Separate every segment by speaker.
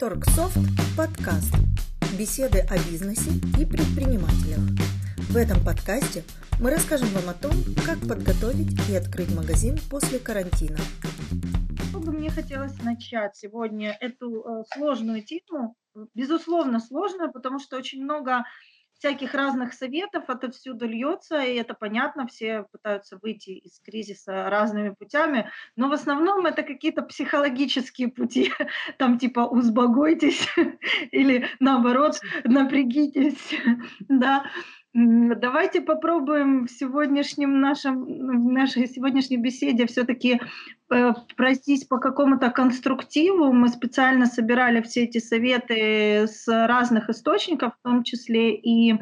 Speaker 1: Торксофт подкаст. Беседы о бизнесе и предпринимателях. В этом подкасте мы расскажем вам о том, как подготовить и открыть магазин после карантина.
Speaker 2: Что бы мне хотелось начать сегодня эту э, сложную тему? Безусловно, сложную, потому что очень много всяких разных советов отовсюду льется, и это понятно, все пытаются выйти из кризиса разными путями, но в основном это какие-то психологические пути, там типа «узбогойтесь» или наоборот «напрягитесь», да, Давайте попробуем в сегодняшнем нашем, в нашей сегодняшней беседе все-таки э, пройтись по какому-то конструктиву. Мы специально собирали все эти советы с разных источников, в том числе и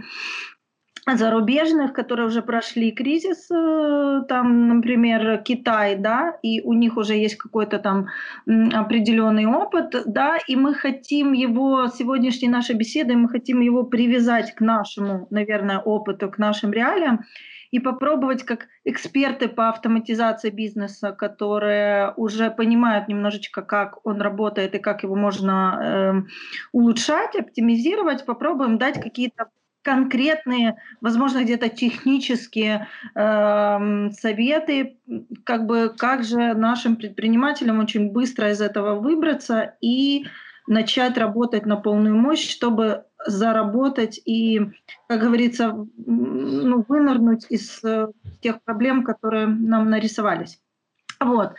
Speaker 2: зарубежных, которые уже прошли кризис, э, там, например, Китай, да, и у них уже есть какой-то там определенный опыт, да, и мы хотим его, сегодняшней нашей беседой, мы хотим его привязать к нашему, наверное, опыту, к нашим реалиям, и попробовать как эксперты по автоматизации бизнеса, которые уже понимают немножечко, как он работает и как его можно э, улучшать, оптимизировать, попробуем дать какие-то конкретные, возможно, где-то технические э, советы, как бы как же нашим предпринимателям очень быстро из этого выбраться и начать работать на полную мощь, чтобы заработать и, как говорится, ну, вынырнуть из э, тех проблем, которые нам нарисовались. Вот.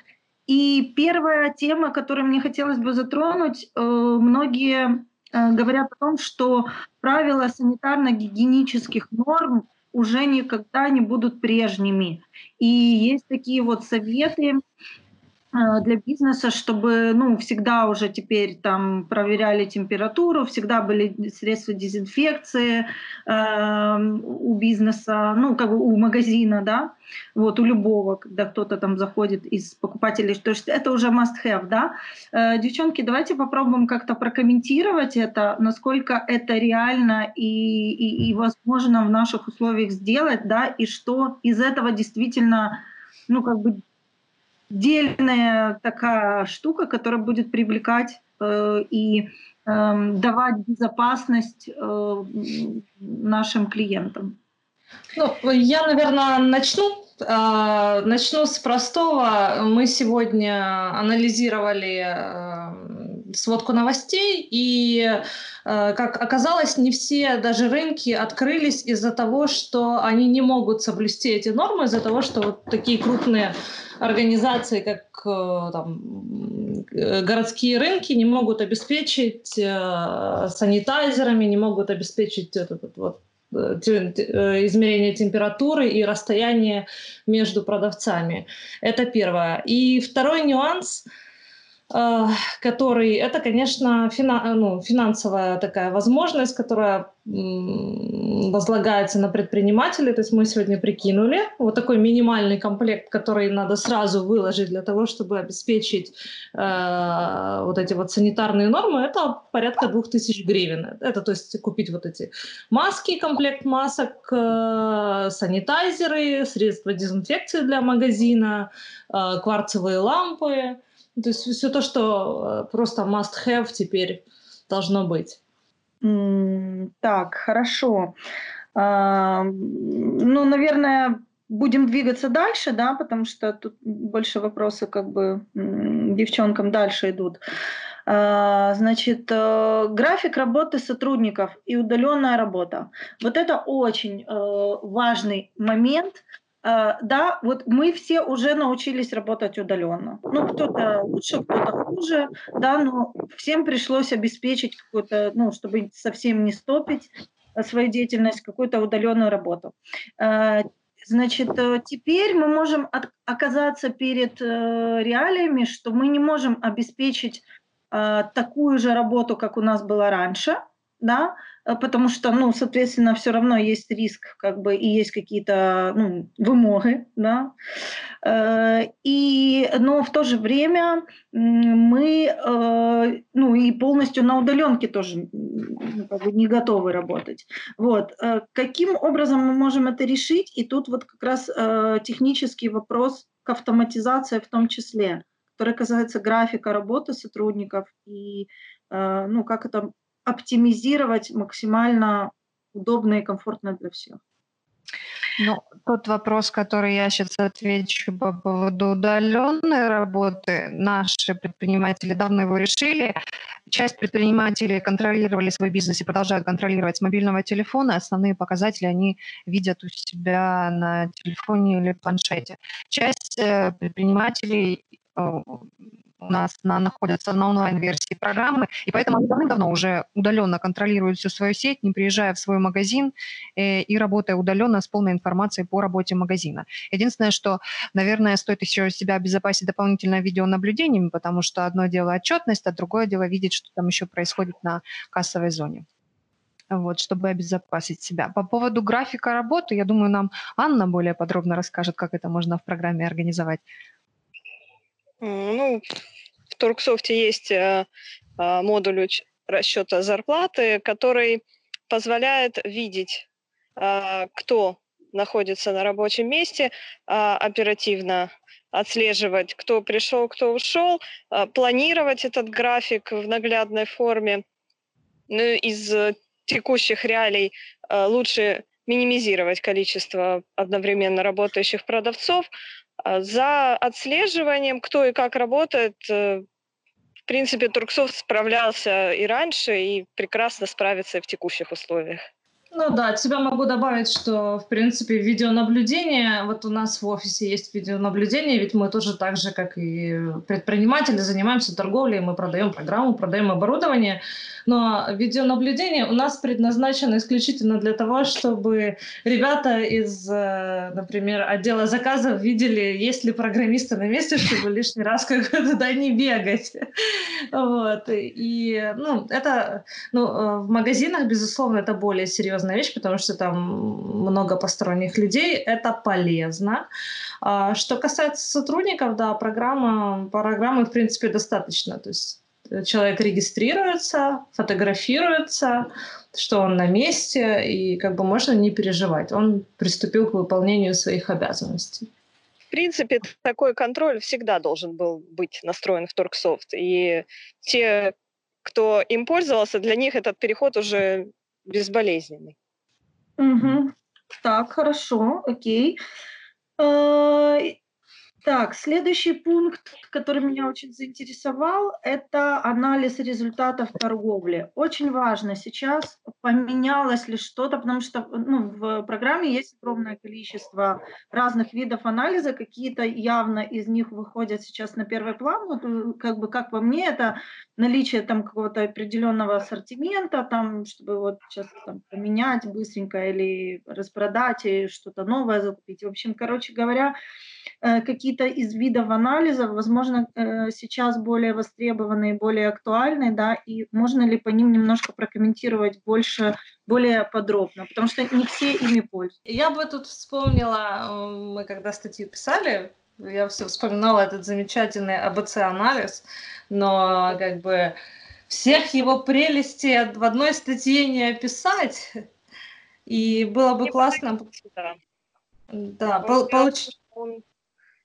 Speaker 2: И первая тема, которую мне хотелось бы затронуть, э, многие говорят о том, что правила санитарно-гигиенических норм уже никогда не будут прежними. И есть такие вот советы, Э, для бизнеса, чтобы ну, всегда уже теперь там проверяли температуру, всегда были средства дезинфекции э, у бизнеса, ну, как бы у магазина, да, вот у любого, когда кто-то там заходит из покупателей, то есть это уже must-have, да. Э, девчонки, давайте попробуем как-то прокомментировать это, насколько это реально и, и, и возможно в наших условиях сделать, да, и что из этого действительно ну, как бы дельная такая штука, которая будет привлекать э, и э, давать безопасность э, нашим клиентам.
Speaker 3: Ну, я, наверное, начну. Э, начну с простого. Мы сегодня анализировали э, сводку новостей, и, э, как оказалось, не все даже рынки открылись из-за того, что они не могут соблюсти эти нормы, из-за того, что вот такие крупные организации, как э, там, э, городские рынки, не могут обеспечить э, санитайзерами, не могут обеспечить этот, вот, измерение температуры и расстояние между продавцами. Это первое. И второй нюанс – который это, конечно, фина, ну, финансовая такая возможность, которая возлагается на предпринимателей. То есть мы сегодня прикинули вот такой минимальный комплект, который надо сразу выложить для того, чтобы обеспечить э, вот эти вот санитарные нормы. Это порядка 2000 гривен. Это то есть купить вот эти маски, комплект масок, э, санитайзеры, средства дезинфекции для магазина, э, кварцевые лампы то есть все то, что э, просто must-have теперь должно быть.
Speaker 2: Mm, так, хорошо. А, ну, наверное, будем двигаться дальше, да, потому что тут больше вопросы как бы девчонкам дальше идут. А, значит, э, график работы сотрудников и удаленная работа. Вот это очень э, важный момент, да, вот мы все уже научились работать удаленно. Ну, кто-то лучше, кто-то хуже, да, но всем пришлось обеспечить какую-то, ну, чтобы совсем не стопить э, свою деятельность, какую-то удаленную работу. Uh, значит, э, теперь мы можем оказаться перед uh, реалиями, что мы не можем обеспечить такую же работу, как у нас было раньше, да, э, потому что, ну, соответственно, все равно есть риск, как бы, и есть какие-то, ну, вымоги, да, э, и, но в то же время мы, э, ну, и полностью на удаленке тоже ну, как бы не готовы работать. Вот. Каким образом мы можем это решить? И тут вот как раз технический вопрос к автоматизации в том числе, который касается графика работы сотрудников и э, ну, как это оптимизировать максимально удобно и комфортно для всех.
Speaker 4: Ну, тот вопрос, который я сейчас отвечу по поводу удаленной работы, наши предприниматели давно его решили. Часть предпринимателей контролировали свой бизнес и продолжают контролировать с мобильного телефона. Основные показатели они видят у себя на телефоне или планшете. Часть э, предпринимателей э, у нас на, находятся на онлайн-версии программы, и поэтому они давно уже удаленно контролируют всю свою сеть, не приезжая в свой магазин э, и работая удаленно с полной информацией по работе магазина. Единственное, что, наверное, стоит еще себя обезопасить дополнительно видеонаблюдением, потому что одно дело отчетность, а другое дело видеть, что там еще происходит на кассовой зоне вот, чтобы обезопасить себя. По поводу графика работы, я думаю, нам Анна более подробно расскажет, как это можно в программе организовать.
Speaker 5: Ну, в Турксофте есть э, а, модуль расчета зарплаты, который позволяет видеть, а, кто находится на рабочем месте, оперативно отслеживать, кто пришел, кто ушел, планировать этот график в наглядной форме. Ну, из текущих реалий лучше минимизировать количество одновременно работающих продавцов, за отслеживанием, кто и как работает, э, в принципе, Турксофт справлялся и раньше, и прекрасно справится и в текущих условиях.
Speaker 3: Ну да, от себя могу добавить, что, в принципе, видеонаблюдение, вот у нас в офисе есть видеонаблюдение, ведь мы тоже так же, как и предприниматели, занимаемся торговлей, мы продаем программу, продаем оборудование, но видеонаблюдение у нас предназначено исключительно для того, чтобы ребята из, э, например, отдела заказов видели, есть ли программисты на месте, чтобы лишний раз как туда не бегать. Вот. И, ну, это, ну, э, в магазинах, безусловно, это более серьезная вещь, потому что там много посторонних людей, это полезно. А что касается сотрудников, да, программа, программы, в принципе, достаточно. То есть человек регистрируется, фотографируется, что он на месте, и как бы можно не переживать. Он приступил к выполнению своих обязанностей.
Speaker 5: В принципе, такой контроль всегда должен был быть настроен в Торксофт. И те, кто им пользовался, для них этот переход уже безболезненный.
Speaker 2: Угу. Так, хорошо, окей. Так, следующий пункт, который меня очень заинтересовал, это анализ результатов торговли. Очень важно сейчас, поменялось ли что-то, потому что ну, в программе есть огромное количество разных видов анализа, какие-то явно из них выходят сейчас на первый план. Вот, э, как бы, как по мне, это наличие там какого-то определенного ассортимента, там, чтобы вот сейчас там, поменять быстренько или распродать, и что-то новое закупить. В общем, короче говоря, Э, какие-то из видов анализов, возможно, э, сейчас более востребованные, более актуальные, да, и можно ли по ним немножко прокомментировать больше, более подробно, потому что не все ими пользуются.
Speaker 3: Я бы тут вспомнила, мы когда статью писали, я все вспоминала этот замечательный АБЦ-анализ, но как бы всех его прелестей в одной статье не описать, и было бы классно... Да,
Speaker 5: да получить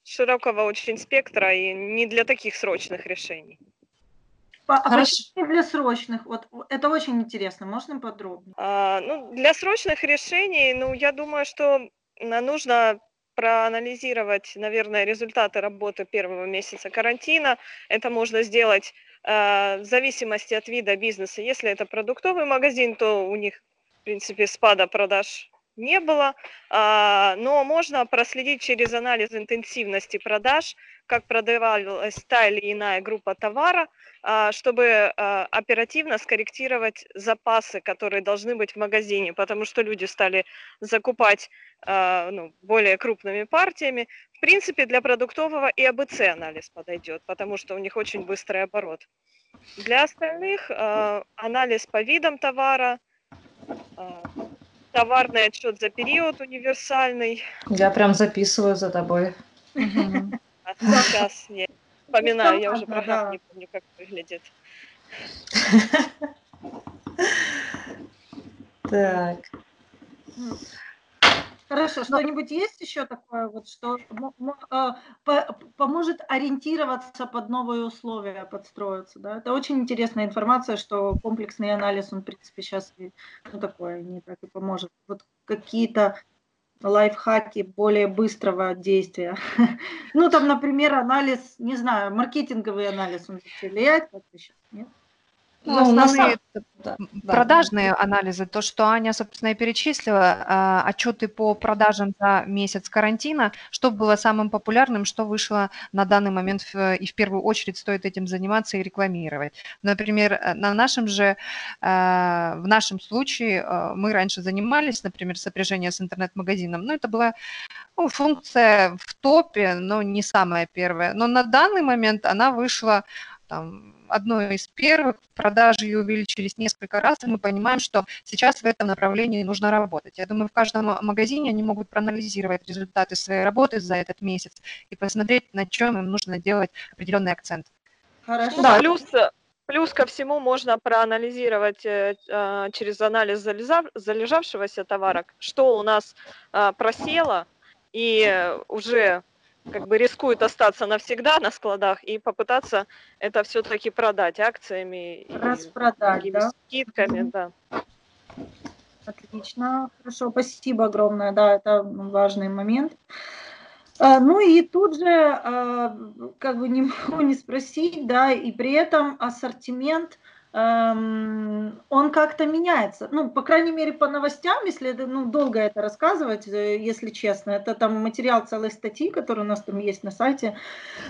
Speaker 5: широкого очень спектра и не для таких срочных решений.
Speaker 2: А, а почему для срочных? Вот это очень интересно. Можно подробнее?
Speaker 5: А, ну, для срочных решений, ну, я думаю, что нужно проанализировать, наверное, результаты работы первого месяца карантина. Это можно сделать э, в зависимости от вида бизнеса. Если это продуктовый магазин, то у них, в принципе, спада продаж не было, а, но можно проследить через анализ интенсивности продаж, как продавалась та или иная группа товара, а, чтобы а, оперативно скорректировать запасы, которые должны быть в магазине, потому что люди стали закупать ну, более крупными партиями. В принципе, для продуктового и АБЦ анализ подойдет, потому что у них очень быстрый оборот. Для остальных анализ по видам товара, товарный отчет за период универсальный.
Speaker 3: Я прям записываю за тобой.
Speaker 5: А сейчас я вспоминаю, я уже программу не помню, как выглядит.
Speaker 3: Так.
Speaker 2: Хорошо, что-нибудь есть еще такое, вот, что а, поможет ориентироваться под новые условия, подстроиться, да? Это очень интересная информация, что комплексный анализ, он, в принципе, сейчас ну, такое не так и поможет. Вот какие-то лайфхаки более быстрого действия. Ну, там, например, анализ, не знаю, маркетинговый анализ, он влияет как-то сейчас, нет?
Speaker 4: Ну, основные да, продажные да. анализы, то, что Аня, собственно, и перечислила, а, отчеты по продажам за месяц карантина, что было самым популярным, что вышло на данный момент, и в первую очередь стоит этим заниматься и рекламировать. Например, э, на нашем же, а, в нашем случае а, мы раньше занимались, например, сопряжение с интернет-магазином, но это была ну, функция в топе, но не самая первая. Но на данный момент она вышла там, одной из первых, продажи ее увеличились несколько раз, и мы понимаем, что сейчас в этом направлении нужно работать. Я думаю, в каждом магазине они могут проанализировать результаты своей работы за этот месяц и посмотреть, на чем им нужно делать определенный акцент.
Speaker 5: Хорошо. Да. Плюс, плюс ко всему можно проанализировать э, э через анализ залежав, залежавшегося товара, что у нас э, просело, и уже как бы рискует остаться навсегда на складах и попытаться это все-таки продать акциями.
Speaker 2: Распродать, да?
Speaker 5: Скидками, mm-hmm. да.
Speaker 2: Отлично, хорошо, спасибо огромное, да, это важный момент. А, ну и тут же, а, как бы не могу не спросить, да, и при этом ассортимент – он как-то меняется. Ну, по крайней мере, по новостям, если ну, долго это рассказывать, э, если честно. Это там материал целой статьи, который у нас там есть на сайте.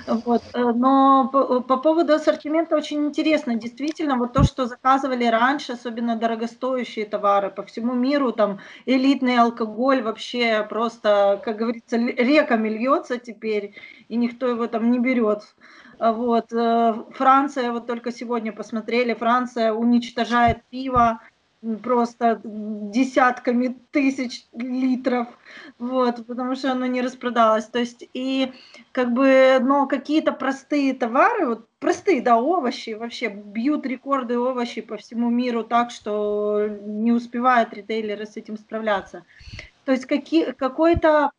Speaker 2: Вот. Э, но по, по поводу ассортимента очень интересно. Действительно, вот то, что заказывали раньше, особенно дорогостоящие товары по всему миру, там элитный алкоголь вообще просто, как говорится, реками льется теперь, и никто его там не берет. Вот. Э, Франция, вот только сегодня посмотрели, Франция уничтожает пиво просто десятками тысяч литров, вот, потому что оно не распродалось. То есть, и как бы, но какие-то простые товары, вот простые, да, овощи, вообще бьют рекорды овощи по всему миру так, что не успевают ритейлеры с этим справляться. То есть какие, какой-то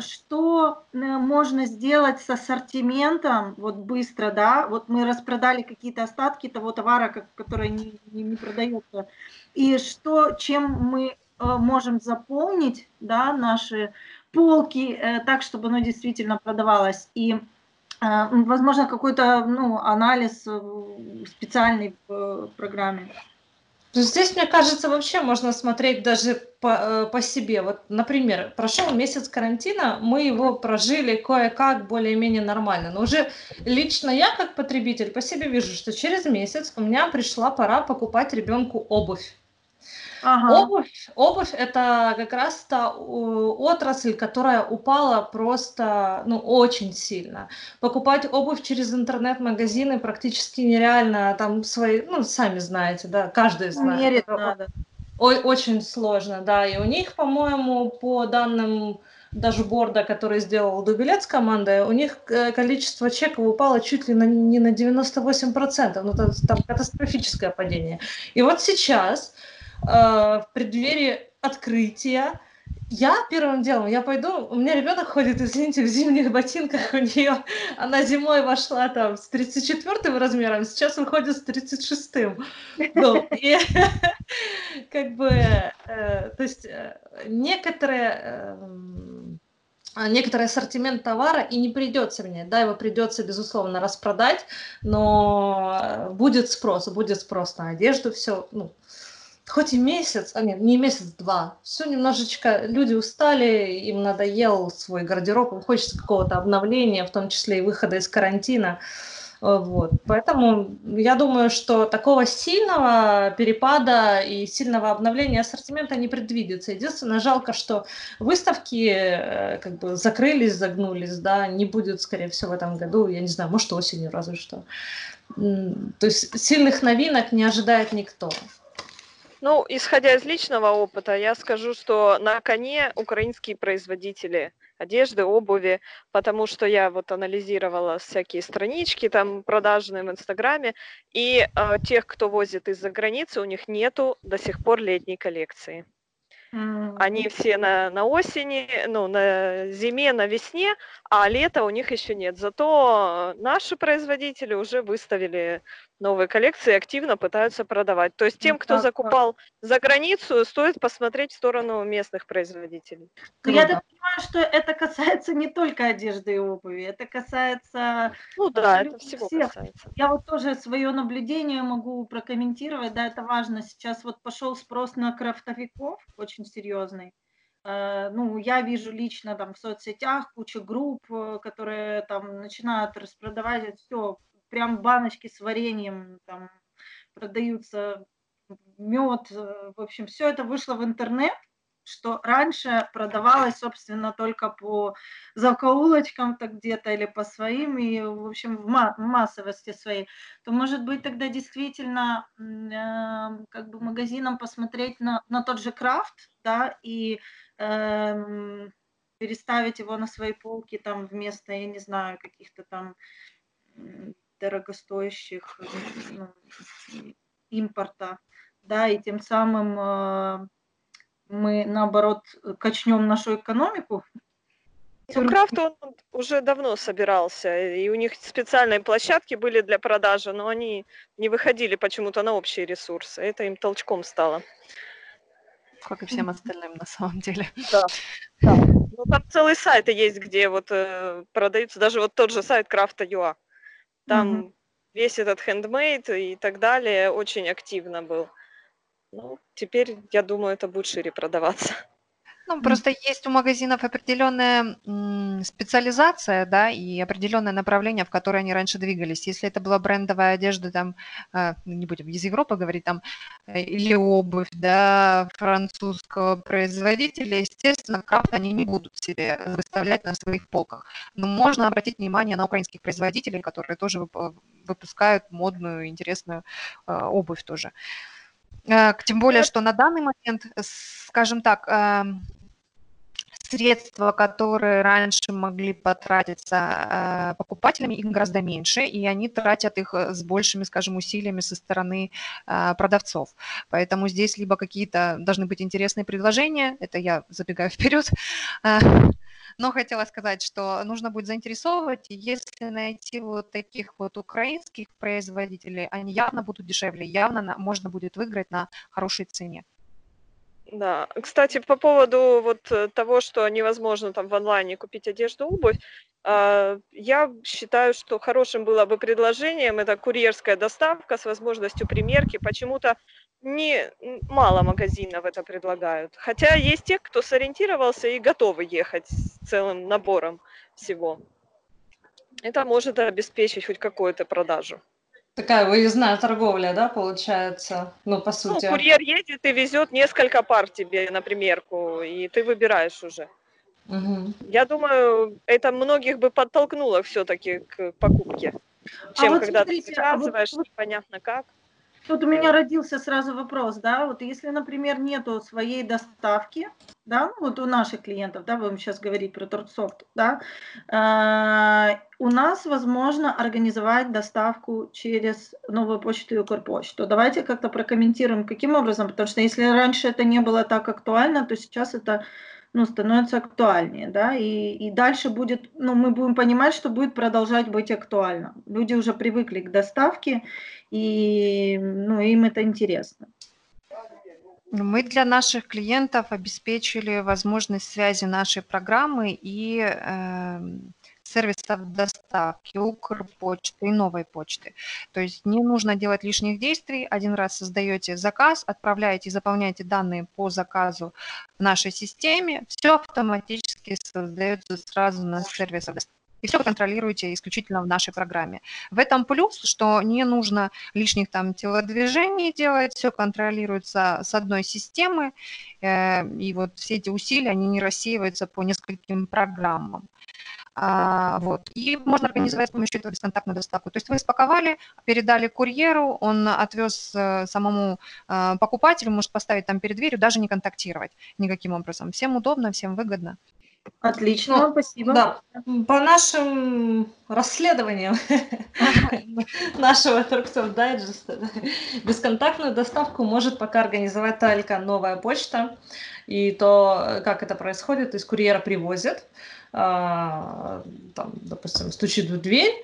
Speaker 2: что э, можно сделать с ассортиментом, вот быстро, да, вот мы распродали какие-то остатки того товара, который не, не, не продается, и что, чем мы э, можем заполнить, да, наши полки так, чтобы оно действительно продавалось, и возможно какой-то, ну, анализ специальный в программе.
Speaker 3: Здесь, мне кажется, вообще можно смотреть даже по, э, по себе. Вот, например, прошел месяц карантина, мы его прожили кое-как более-менее нормально. Но уже лично я, как потребитель, по себе вижу, что через месяц у меня пришла пора покупать ребенку обувь. Ага. Обувь, обувь это как раз та отрасль, которая упала просто, ну, очень сильно. Покупать обувь через интернет-магазины практически нереально, там свои, ну, сами знаете, да, каждый знает. Мерить надо. Очень сложно, да, и у них, по-моему, по данным дашборда, который сделал Дубилет с командой, у них э, количество чеков упало чуть ли на, не на 98%, ну, это, там катастрофическое падение. И вот сейчас Э, в преддверии открытия я первым делом, я пойду, у меня ребенок ходит, извините, в зимних ботинках, у нее, она зимой вошла там с 34 размером, сейчас выходит с 36-м. Ну, и как бы, э, то есть э, некоторые некоторый ассортимент товара и не придется менять. Да, его придется, безусловно, распродать, но будет спрос, будет спрос на одежду, все, ну, хоть и месяц, а нет, не месяц, два. Все немножечко, люди устали, им надоел свой гардероб, им хочется какого-то обновления, в том числе и выхода из карантина. Вот. Поэтому я думаю, что такого сильного перепада и сильного обновления ассортимента не предвидится. Единственное, жалко, что выставки э, как бы закрылись, загнулись, да, не будет, скорее всего, в этом году, я не знаю, может, осенью разве что. То есть сильных новинок не ожидает никто.
Speaker 5: Ну, исходя из личного опыта, я скажу, что на коне украинские производители одежды, обуви, потому что я вот анализировала всякие странички там продажные в Инстаграме, и э, тех, кто возит из-за границы, у них нету до сих пор летней коллекции. Они все на, на осени, ну, на зиме, на весне, а лета у них еще нет. Зато наши производители уже выставили новые коллекции активно пытаются продавать. То есть тем, кто закупал за границу, стоит посмотреть в сторону местных производителей.
Speaker 2: Но я так понимаю, что это касается не только одежды и обуви, это касается...
Speaker 5: Ну да, это всего всех. касается.
Speaker 2: Я вот тоже свое наблюдение могу прокомментировать, да, это важно. Сейчас вот пошел спрос на крафтовиков, очень серьезный. Э, ну, я вижу лично там в соцсетях кучу групп, э, которые там начинают распродавать все, прям баночки с вареньем, там продаются мед, э, в общем, все это вышло в интернет, что раньше продавалось, собственно, только по закоулочкам-то где-то или по своим, и, в общем, в массовости своей, то, может быть, тогда действительно э, как бы магазинам посмотреть на, на тот же крафт, да, и э, переставить его на свои полки там вместо, я не знаю, каких-то там дорогостоящих ну, импорта, да, и тем самым э, мы, наоборот, качнем нашу экономику.
Speaker 5: Ну, Крафт он уже давно собирался, и у них специальные площадки были для продажи, но они не выходили почему-то на общие ресурсы. Это им толчком стало.
Speaker 4: Как и всем остальным на самом деле.
Speaker 5: Да. да. Ну, там целые сайты есть, где вот э, продаются, даже вот тот же сайт Крафта.ua. Там угу. весь этот хендмейд и так далее очень активно был. Ну, теперь, я думаю, это будет шире продаваться.
Speaker 4: Ну, просто есть у магазинов определенная специализация, да, и определенное направление, в которое они раньше двигались. Если это была брендовая одежда, там, э, ну, не будем из Европы говорить, там, э, или обувь, да, французского производителя, естественно, крафт они не будут себе выставлять на своих полках. Но можно обратить внимание на украинских производителей, которые тоже выпускают модную, интересную э, обувь тоже. Тем более, что на данный момент, скажем так, эм, средства, которые раньше могли потратиться э, покупателями, их гораздо меньше, и они тратят их э, с большими, скажем, усилиями со стороны э, продавцов. Поэтому здесь либо какие-то должны быть интересные предложения, это я забегаю вперед, но хотела сказать, что нужно будет заинтересовывать, если найти вот таких вот украинских производителей, они явно будут дешевле, явно можно будет выиграть на хорошей цене.
Speaker 5: Да, кстати, по поводу вот э, того, что невозможно там в онлайне купить одежду, обувь, а, я считаю, что хорошим было бы предложением это курьерская доставка с возможностью примерки. Почему-то не мало магазинов это предлагают. Хотя есть те, кто сориентировался и готовы ехать с целым набором всего. Это может обеспечить хоть какую-то продажу.
Speaker 3: Такая выездная торговля, да, получается? Ну, по ну, сути.
Speaker 5: Ну, курьер едет и везет несколько пар тебе на примерку, и ты выбираешь уже. Угу. Я думаю, это многих бы подтолкнуло все-таки к покупке, а чем а вот когда смотрите, ты заказываешь, а вот, непонятно как.
Speaker 2: Тут у меня родился сразу вопрос, да, вот если, например, нету своей доставки, да, ну вот у наших клиентов, да, будем сейчас говорить про торцофт, да, э, у нас возможно организовать доставку через новую почту и Укрпочту. Давайте как-то прокомментируем, каким образом, потому что если раньше это не было так актуально, то сейчас это ну, становится актуальнее, да, и, и дальше будет, ну, мы будем понимать, что будет продолжать быть актуально. Люди уже привыкли к доставке, и, ну, им это интересно.
Speaker 4: Мы для наших клиентов обеспечили возможность связи нашей программы и э, сервисов доставки, Укрпочты и новой почты. То есть не нужно делать лишних действий. Один раз создаете заказ, отправляете, заполняете данные по заказу в нашей системе, все автоматически создается сразу на сервисах доставки и все контролируете исключительно в нашей программе. В этом плюс, что не нужно лишних там телодвижений делать, все контролируется с одной системы, э, и вот все эти усилия, они не рассеиваются по нескольким программам. А, вот. И можно организовать с помощью этого бесконтактную доставку. То есть вы спаковали, передали курьеру, он отвез э, самому э, покупателю, может поставить там перед дверью, даже не контактировать никаким образом. Всем удобно, всем выгодно.
Speaker 2: Отлично, ну, спасибо.
Speaker 3: Да, по нашим расследованиям нашего Turkcell Digest бесконтактную доставку может пока организовать только новая почта. И то, как это происходит, то есть курьера привозят, там, допустим, стучит в дверь,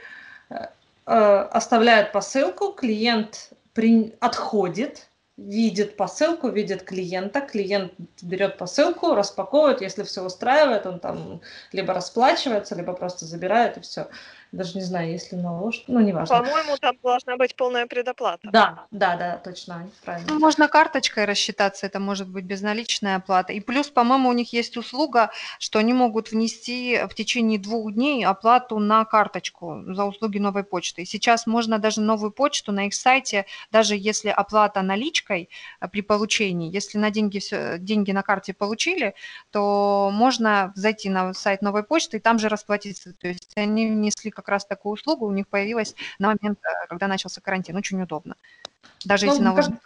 Speaker 3: э, оставляет посылку, клиент при... отходит, видит посылку, видит клиента, клиент берет посылку, распаковывает, если все устраивает, он там либо расплачивается, либо просто забирает и все. Даже не знаю, если наложь, ну, неважно.
Speaker 5: По-моему, там должна быть полная предоплата.
Speaker 3: Да, да, да, точно, правильно.
Speaker 4: Ну, можно карточкой рассчитаться, это может быть безналичная оплата. И плюс, по-моему, у них есть услуга, что они могут внести в течение двух дней оплату на карточку за услуги новой почты. И сейчас можно даже новую почту на их сайте, даже если оплата наличкой а, при получении, если на деньги, все, деньги на карте получили, то можно зайти на сайт новой почты и там же расплатиться. То есть они внесли как раз такую услугу у них появилась на момент, э, когда начался карантин. Очень удобно. Даже ну, если наложен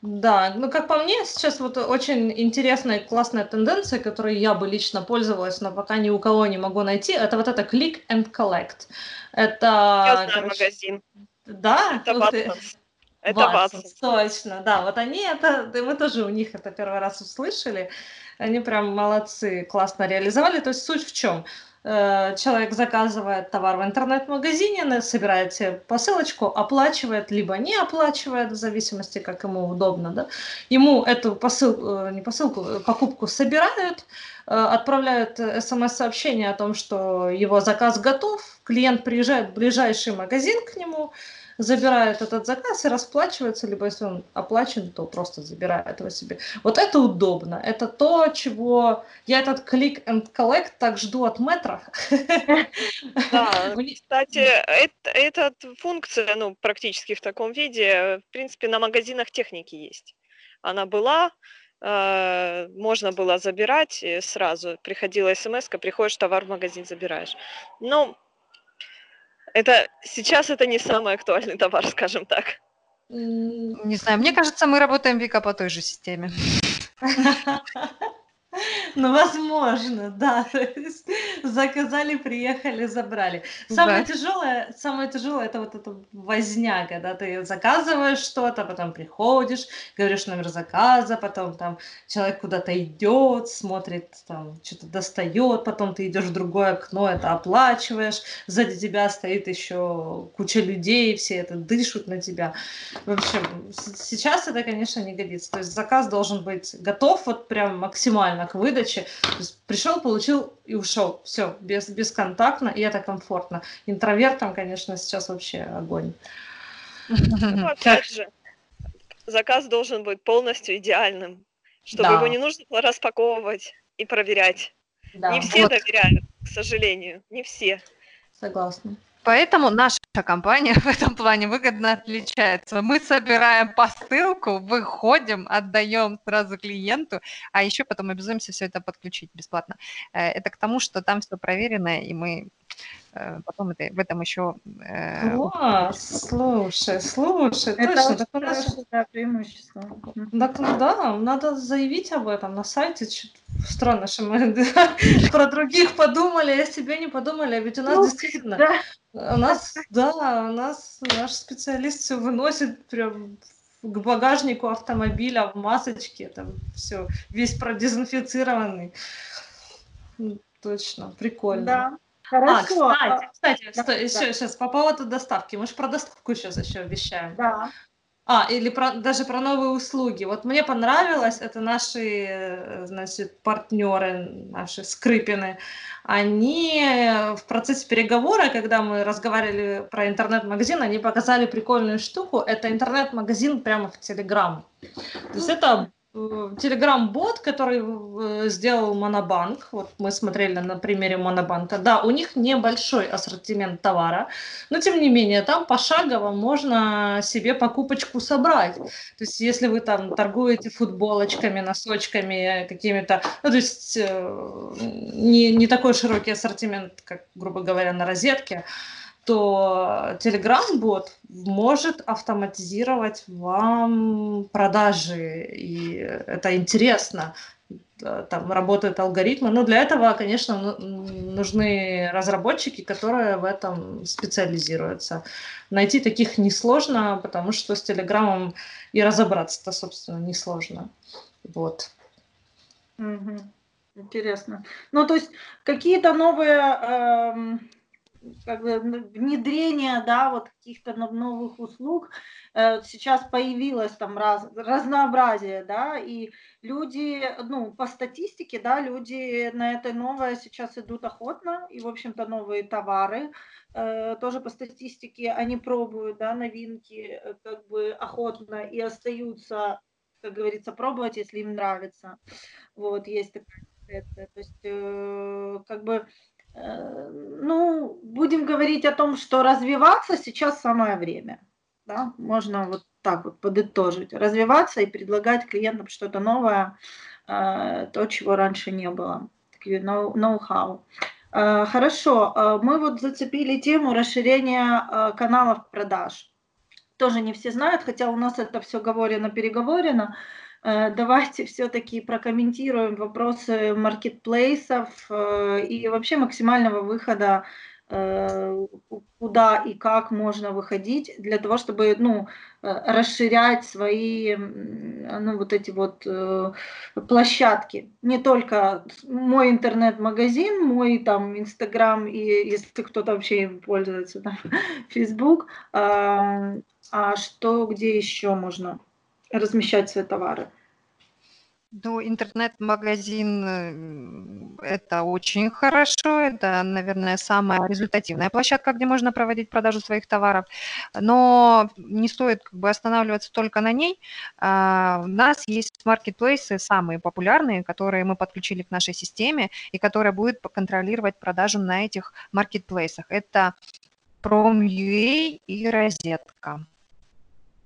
Speaker 3: Да, ну как по мне, сейчас вот очень интересная классная тенденция, которой я бы лично пользовалась, но пока ни у кого не могу найти, это вот это click and collect. Это...
Speaker 5: Я знаю короче, магазин.
Speaker 3: Да?
Speaker 5: Это Watsons. Это Watsons.
Speaker 3: Точно, да. Вот они это, мы тоже у них это первый раз услышали. Они прям молодцы, классно реализовали. То есть суть в чем? Э, человек заказывает товар в интернет-магазине, собирает себе посылочку, оплачивает, либо не оплачивает, в зависимости, как ему удобно. Да? Ему эту посылку, э, не посылку, э, покупку собирают, отправляют смс-сообщение о том, что его заказ готов, клиент приезжает в ближайший магазин к нему, забирает этот заказ и расплачивается, либо если он оплачен, то просто забирает его себе. Вот это удобно. Это то, чего я этот click and collect так жду от метра.
Speaker 5: Да, кстати, эта функция, ну, практически в таком виде, в принципе, на магазинах техники есть. Она была, э, можно было забирать сразу. Приходила смс приходишь, товар в магазин забираешь. Но это сейчас это не самый актуальный товар, скажем так.
Speaker 4: Не знаю, мне кажется, мы работаем Вика по той же системе.
Speaker 3: Ну, возможно, да. заказали, приехали, забрали. Самое да. тяжелое, самое тяжелое это вот эта возня, когда ты заказываешь что-то, потом приходишь, говоришь номер заказа, потом там человек куда-то идет, смотрит, там что-то достает, потом ты идешь в другое окно, это оплачиваешь, сзади тебя стоит еще куча людей, все это дышат на тебя. В общем, сейчас это, конечно, не годится. То есть заказ должен быть готов вот прям максимально к выдаче. Пришел, получил и ушел. Все, без, бесконтактно, и это комфортно. Интровертам, конечно, сейчас вообще огонь.
Speaker 5: Ну, опять же, заказ должен быть полностью идеальным, чтобы да. его не нужно было распаковывать и проверять. Да. Не все вот. доверяют, к сожалению, не все.
Speaker 3: Согласна.
Speaker 4: Поэтому наша компания в этом плане выгодно отличается. Мы собираем посылку, выходим, отдаем сразу клиенту, а еще потом обязуемся все это подключить бесплатно. Э, это к тому, что там все проверено, и мы Э, потом это, в этом еще...
Speaker 3: Э, Класс, слушай, слушай,
Speaker 2: это точно, так хорошее да, преимущество.
Speaker 3: Так, ну да, надо заявить об этом на сайте. Странно, что мы про других подумали, а себе не подумали, а ведь у нас ну, действительно... Да. У нас, да, у нас наш специалист все выносит прям к багажнику автомобиля в масочке, там все, весь продезинфицированный. Точно, прикольно.
Speaker 2: Да.
Speaker 3: Хорошо. А, кстати, кстати, да, стой, да. Еще, сейчас по поводу доставки. Мы же про доставку сейчас еще обещаем.
Speaker 2: Да.
Speaker 3: А, или про, даже про новые услуги. Вот мне понравилось, это наши, значит, партнеры, наши Скрипины, они в процессе переговора, когда мы разговаривали про интернет-магазин, они показали прикольную штуку. Это интернет-магазин прямо в Телеграм. То есть это Телеграм-бот, который э, сделал Монобанк, вот мы смотрели на примере Монобанка, да, у них небольшой ассортимент товара, но тем не менее там пошагово можно себе покупочку собрать. То есть если вы там торгуете футболочками, носочками какими-то, ну то есть э, не, не такой широкий ассортимент, как, грубо говоря, на розетке, то Telegram-бот может автоматизировать вам продажи, и это интересно. там работают алгоритмы. Но для этого, конечно, ну, нужны разработчики, которые в этом специализируются. Найти таких несложно, потому что с Телеграмом и разобраться-то, собственно, несложно. Вот.
Speaker 2: Угу. Интересно. Ну, то есть какие-то новые эм, как бы внедрения, да, вот каких-то новых услуг, э, сейчас появилось там раз, разнообразие, да, и люди, ну, по статистике, да, люди на это новое сейчас идут охотно, и, в общем-то, новые товары, э, тоже по статистике они пробуют, да, новинки, э, как бы охотно и остаются, как говорится, пробовать, если им нравится. Вот, есть такая то есть, как бы ну, будем говорить о том, что развиваться сейчас самое время. Да? Можно вот так вот подытожить. Развиваться и предлагать клиентам что-то новое, э, то, чего раньше не было. Ноу-хау. Э, хорошо, мы вот зацепили тему расширения каналов продаж. Тоже не все знают, хотя у нас это все говорено-переговорено. Э, давайте все-таки прокомментируем вопросы маркетплейсов э, и вообще максимального выхода э, куда и как можно выходить для того, чтобы ну, расширять свои ну, вот эти вот площадки. Не только мой интернет-магазин, мой там Инстаграм и если кто-то вообще им пользуется, там, Facebook, а, а что, где еще можно размещать свои товары.
Speaker 4: Ну, интернет-магазин э, это очень хорошо, это, наверное, самая результативная площадка, где можно проводить продажу своих товаров, но не стоит как бы останавливаться только на ней. А, у нас есть маркетплейсы самые популярные, которые мы подключили к нашей системе и которые будут контролировать продажу на этих маркетплейсах. Это Prom.ua и Розетка.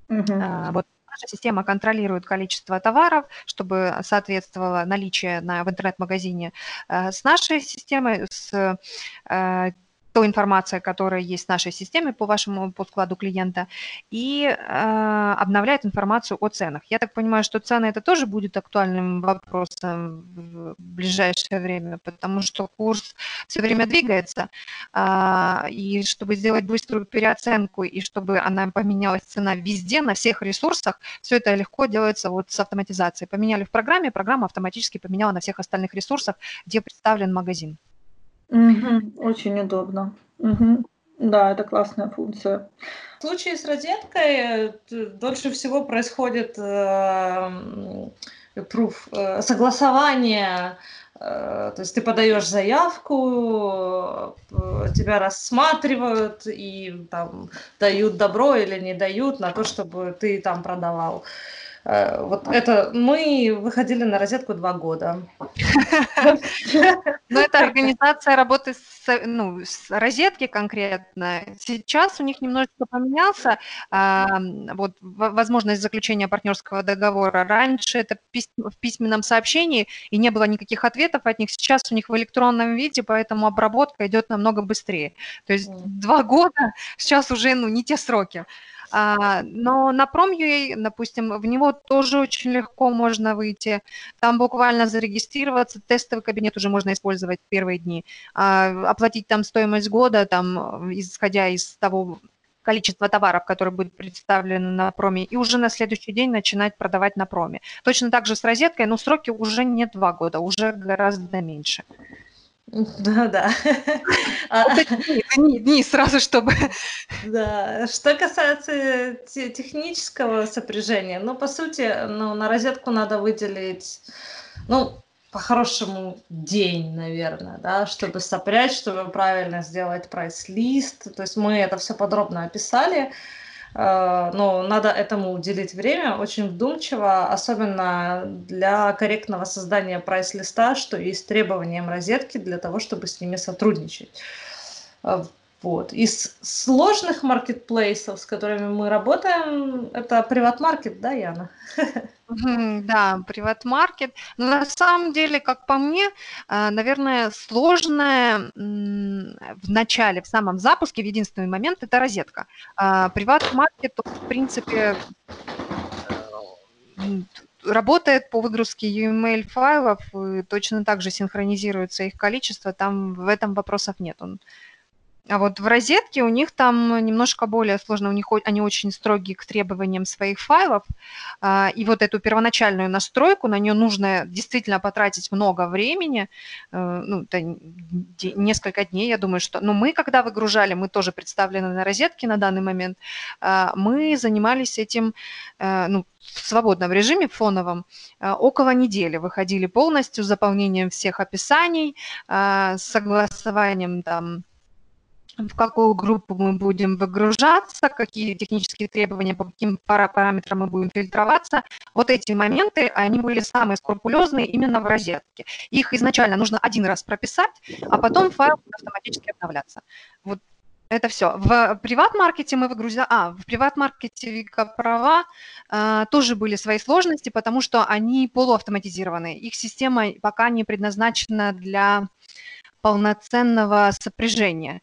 Speaker 4: Угу. А, вот Наша система контролирует количество товаров, чтобы соответствовало наличие на, в интернет-магазине. Э, с нашей системой, с э, той информация, которая есть в нашей системе по вашему по складу клиента, и э, обновляет информацию о ценах. Я так понимаю, что цены это тоже будет актуальным вопросом в ближайшее время, потому что курс все время двигается, э, и чтобы сделать быструю переоценку, и чтобы она поменялась цена везде, на всех ресурсах, все это легко делается вот с автоматизацией. Поменяли в программе, программа автоматически поменяла на всех остальных ресурсах, где представлен магазин.
Speaker 2: Мгм. Очень удобно. Мгм. Да, это классная функция.
Speaker 3: В случае с розеткой э, дольше всего происходит э, proof, э, согласование. Э, то есть ты подаешь заявку, э, тебя рассматривают и там дают добро или не дают на то, чтобы ты там продавал. Э, вот это мы выходили на розетку два года.
Speaker 4: Но это организация работы с, ну, с розетки конкретно. Сейчас у них немножечко поменялся вот, возможность заключения партнерского договора. Раньше это в письменном сообщении, и не было никаких ответов от них. Сейчас у них в электронном виде, поэтому обработка идет намного быстрее. То есть два года сейчас уже ну, не те сроки. А, но на Prom.ua, допустим, в него тоже очень легко можно выйти. Там буквально зарегистрироваться, тестовый кабинет уже можно использовать в первые дни, а, оплатить там стоимость года, там, исходя из того количества товаров, которые будут представлены на проме, и уже на следующий день начинать продавать на проме. Точно так же с розеткой, но сроки уже не два года, уже гораздо меньше.
Speaker 3: Да, да.
Speaker 4: Дни, дни сразу, чтобы...
Speaker 3: Да. Что касается технического сопряжения, ну, по сути, ну, на розетку надо выделить, ну, по-хорошему день, наверное, да, чтобы сопрячь, чтобы правильно сделать прайс-лист. То есть мы это все подробно описали. Э, но надо этому уделить время очень вдумчиво, особенно для корректного создания прайс-листа, что есть требованием розетки для того, чтобы с ними сотрудничать. Э, вот. Из сложных маркетплейсов, с которыми мы работаем, это приват-маркет, да, Яна?
Speaker 4: Да, приват-маркет. Но на самом деле, как по мне, а, наверное, сложное в начале, в самом запуске, в единственный момент, это розетка. А, приват-маркет, в принципе, работает по выгрузке UML файлов, точно так же синхронизируется их количество, там в этом вопросов нет. Он а вот в розетке у них там немножко более сложно, у них они очень строгие к требованиям своих файлов, а, и вот эту первоначальную настройку, на нее нужно действительно потратить много времени, э, ну, несколько дней, я думаю, что... Но мы, когда выгружали, мы тоже представлены на розетке на данный момент, а, мы занимались этим, э, ну, в свободном режиме, фоновом, э, около недели. Выходили полностью с заполнением всех описаний, с согласованием там в какую группу мы будем выгружаться, какие технические требования, по каким параметрам мы будем фильтроваться. Вот эти моменты, они были самые скрупулезные именно в розетке. Их изначально нужно один раз прописать, а потом файл будет автоматически обновляться. Вот это все. В приват-маркете мы выгрузили... А, в приват-маркете Вика права э, тоже были свои сложности, потому что они полуавтоматизированы. Их система пока не предназначена для полноценного сопряжения.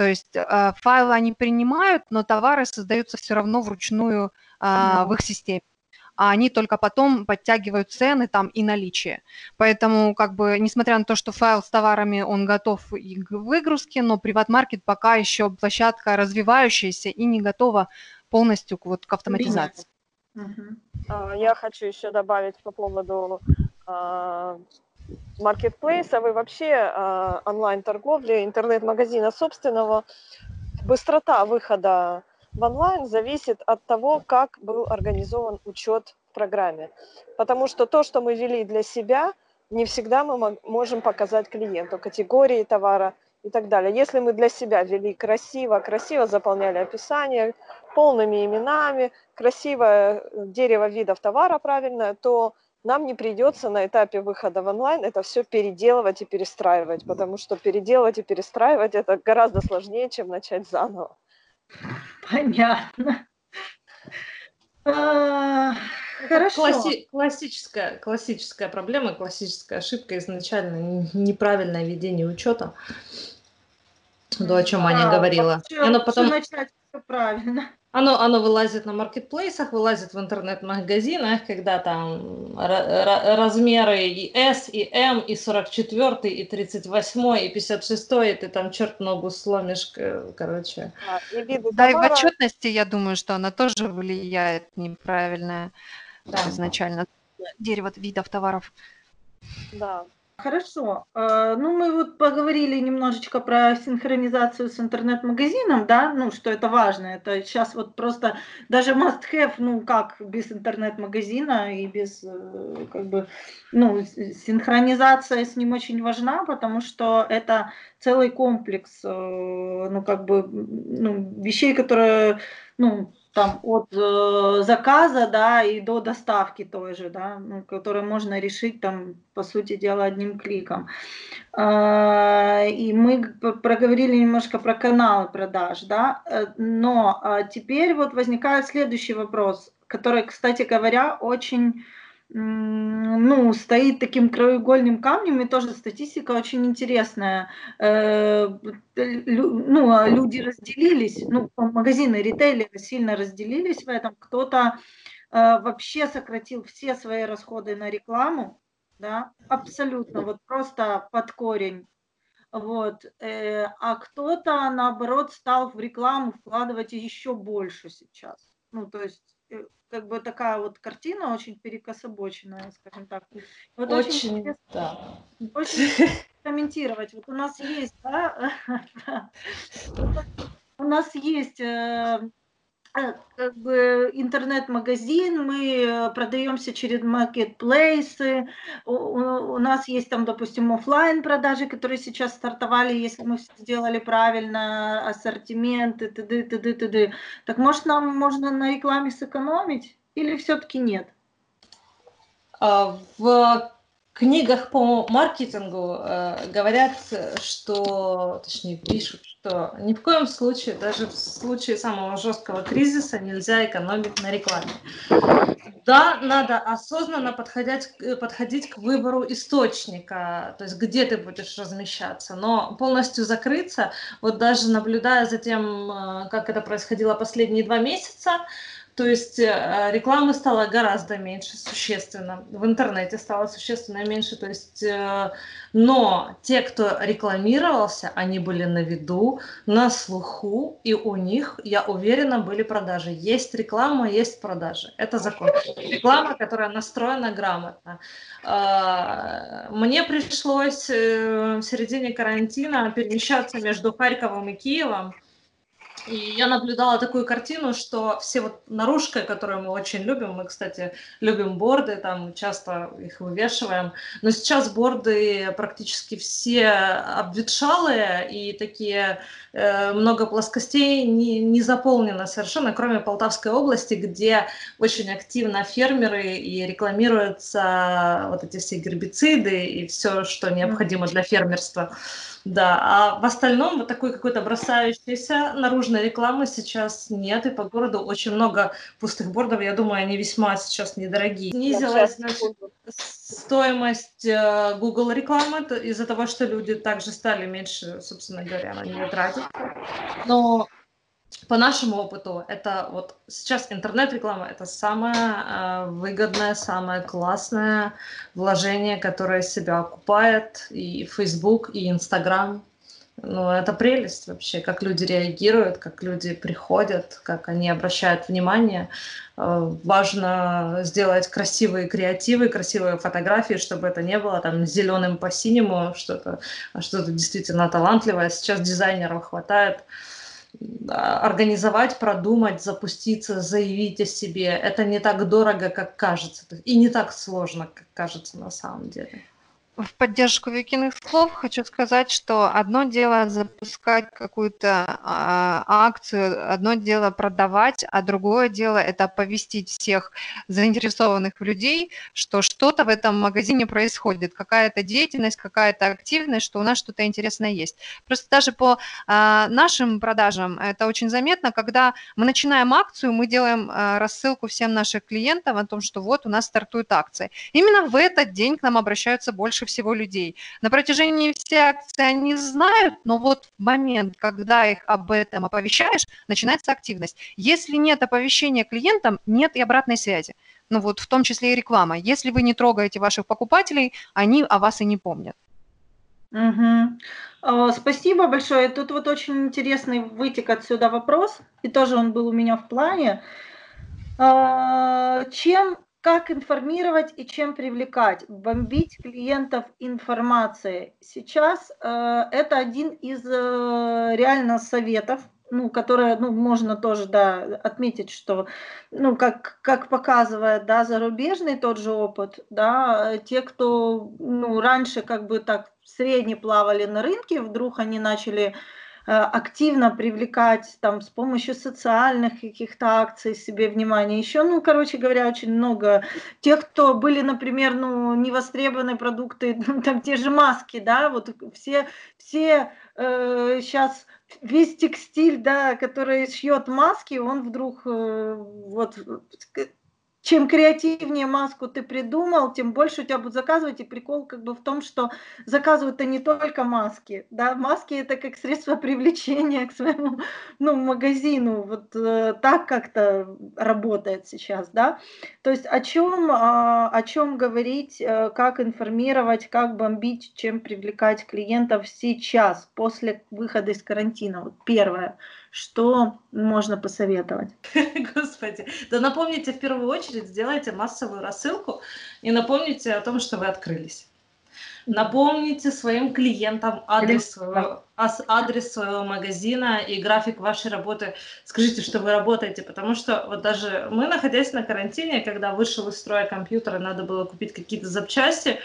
Speaker 4: То есть э, файлы они принимают, но товары создаются все равно вручную э, в их системе а они только потом подтягивают цены там и наличие. Поэтому, как бы, несмотря на то, что файл с товарами, он готов и к выгрузке, но приват-маркет пока еще площадка развивающаяся и не готова полностью к, вот, к автоматизации.
Speaker 5: А, я хочу еще добавить по поводу а, маркетплейса, вы вообще э, онлайн-торговли, интернет-магазина собственного, быстрота выхода в онлайн зависит от того, как был организован учет в программе. Потому что то, что мы вели для себя, не всегда мы можем показать клиенту, категории товара и так далее. Если мы для себя вели красиво, красиво заполняли описание, полными именами, красивое дерево видов товара правильное, то нам не придется на этапе выхода в онлайн это все переделывать и перестраивать, потому что переделывать и перестраивать это гораздо сложнее, чем начать заново.
Speaker 2: Понятно.
Speaker 3: А, хорошо. Класси- классическая, классическая проблема, классическая ошибка изначально неправильное ведение учета. То, о чем Аня говорила.
Speaker 2: Оно потом... начать все правильно.
Speaker 3: Оно, оно вылазит на маркетплейсах, вылазит в интернет-магазинах, когда там размеры и S, и M, и 44, и 38, и 56, и ты там черт ногу сломишь, короче.
Speaker 4: И да, и в отчетности, я думаю, что она тоже влияет неправильно да. изначально. Дерево видов товаров.
Speaker 2: Да, Хорошо. Э, ну, мы вот поговорили немножечко про синхронизацию с интернет-магазином, да, ну, что это важно. Это сейчас вот просто даже must-have, ну, как без интернет-магазина и без, э, как бы, ну, синхронизация с ним очень важна, потому что это целый комплекс, э, ну, как бы, ну, вещей, которые, ну, там от э, заказа, да, и до доставки той же, да, ну, можно решить там, по сути дела, одним кликом. Э, и мы проговорили немножко про каналы продаж, да, э, но э, теперь вот возникает следующий вопрос, который, кстати говоря, очень ну, стоит таким краеугольным камнем, и тоже статистика очень интересная. Э, ну, а люди разделились, ну, магазины, ритейлеры сильно разделились в этом. Кто-то э, вообще сократил все свои расходы на рекламу, да, абсолютно, вот просто под корень. Вот. Э, а кто-то, наоборот, стал в рекламу вкладывать еще больше сейчас. Ну, то есть как бы такая вот картина очень перекособоченная, скажем так.
Speaker 3: Вот очень, очень да.
Speaker 2: Очень комментировать. Вот у нас есть, да, у нас есть э, Э, как бы интернет-магазин, мы э, продаемся через маркетплейсы, у, у нас есть там, допустим, офлайн продажи, которые сейчас стартовали, если мы сделали правильно, ассортимент и т.д. т.д. т.д. Так может нам можно на рекламе сэкономить или все-таки нет?
Speaker 3: А, в книгах по маркетингу э, говорят, что, точнее, пишут, что ни в коем случае, даже в случае самого жесткого кризиса, нельзя экономить на рекламе. Да, надо осознанно подходить, подходить к выбору источника, то есть где ты будешь размещаться, но полностью закрыться, вот даже наблюдая за тем, э, как это происходило последние два месяца, То есть э, рекламы стало гораздо меньше, существенно. В интернете стало существенно меньше. То есть, э, но те, кто рекламировался, они были на виду, на слуху, и у них, я уверена, были продажи. Есть реклама, есть продажи. Это закон. Реклама, которая настроена грамотно. Э, мне пришлось в середине карантина перемещаться между Харьковом и Киевом. И я наблюдала такую картину, что все вот наружка, которую мы очень любим, мы, кстати, любим борды, там часто их вывешиваем, но сейчас борды практически все обветшалые и такие э, много плоскостей не, не заполнено совершенно, кроме Полтавской области, где очень активно фермеры и рекламируются вот эти все гербициды и все, что необходимо для фермерства. Да, а в остальном вот такой какой-то бросающейся наружной рекламы сейчас нет, и по городу очень много пустых бордов, я думаю, они весьма сейчас недорогие. Снизилась значит, стоимость э, Google рекламы из-за того, что люди также стали меньше, собственно говоря, на нее тратить. Но по нашему опыту, это вот сейчас интернет-реклама это самое э, выгодное, самое классное вложение, которое себя окупает и Facebook, и Instagram. Ну, это прелесть вообще, как люди реагируют, как люди приходят, как они обращают внимание. Э, важно сделать красивые креативы, красивые фотографии, чтобы это не было там зеленым по синему, что-то, а что-то действительно талантливое. Сейчас дизайнеров хватает организовать, продумать, запуститься, заявить о себе. Это не так дорого, как кажется, и не так сложно, как кажется на самом деле.
Speaker 4: В поддержку Викиных слов хочу сказать, что одно дело запускать какую-то а, акцию, одно дело продавать, а другое дело это оповестить всех заинтересованных людей, что что-то в этом магазине происходит, какая-то деятельность, какая-то активность, что у нас что-то интересное есть. Просто даже по а, нашим продажам это очень заметно, когда мы начинаем акцию, мы делаем а, рассылку всем нашим клиентам о том, что вот у нас стартует акция. Именно в этот день к нам обращаются больше всего людей. На протяжении всей акции они знают, но вот в момент, когда их об этом оповещаешь, начинается активность. Если нет оповещения клиентам, нет и обратной связи. Ну вот в том числе и реклама. Если вы не трогаете ваших покупателей, они о вас и не помнят.
Speaker 2: Угу. Спасибо большое. Тут вот очень интересный вытек отсюда вопрос, и тоже он был у меня в плане. А, чем как информировать и чем привлекать? Бомбить клиентов информацией. Сейчас э, это один из э, реально советов, ну, которые, ну, можно тоже, да, отметить, что, ну, как, как показывает, да, зарубежный тот же опыт, да, те, кто, ну, раньше как бы так средне плавали на рынке, вдруг они начали Э, активно привлекать там с помощью социальных каких-то акций себе внимание. Еще, ну, короче говоря, очень много тех, кто были, например, ну, невостребованные продукты, там те же маски, да, вот все, все э, сейчас весь текстиль, да, который шьет маски, он вдруг э, вот чем креативнее маску ты придумал, тем больше у тебя будут заказывать. И прикол как бы в том, что заказывают-то не только маски. Да? Маски это как средство привлечения к своему ну, магазину. Вот э, так как-то работает сейчас. Да? То есть о чем, э, о чем говорить, э, как информировать, как бомбить, чем привлекать клиентов сейчас, после выхода из карантина. Вот первое. Что можно посоветовать?
Speaker 3: Господи, да напомните в первую очередь, сделайте массовую рассылку и напомните о том, что вы открылись. Напомните своим клиентам адрес своего, адрес своего магазина и график вашей работы. Скажите, что вы работаете, потому что вот даже мы, находясь на карантине, когда вышел из строя компьютер, надо было купить какие-то запчасти,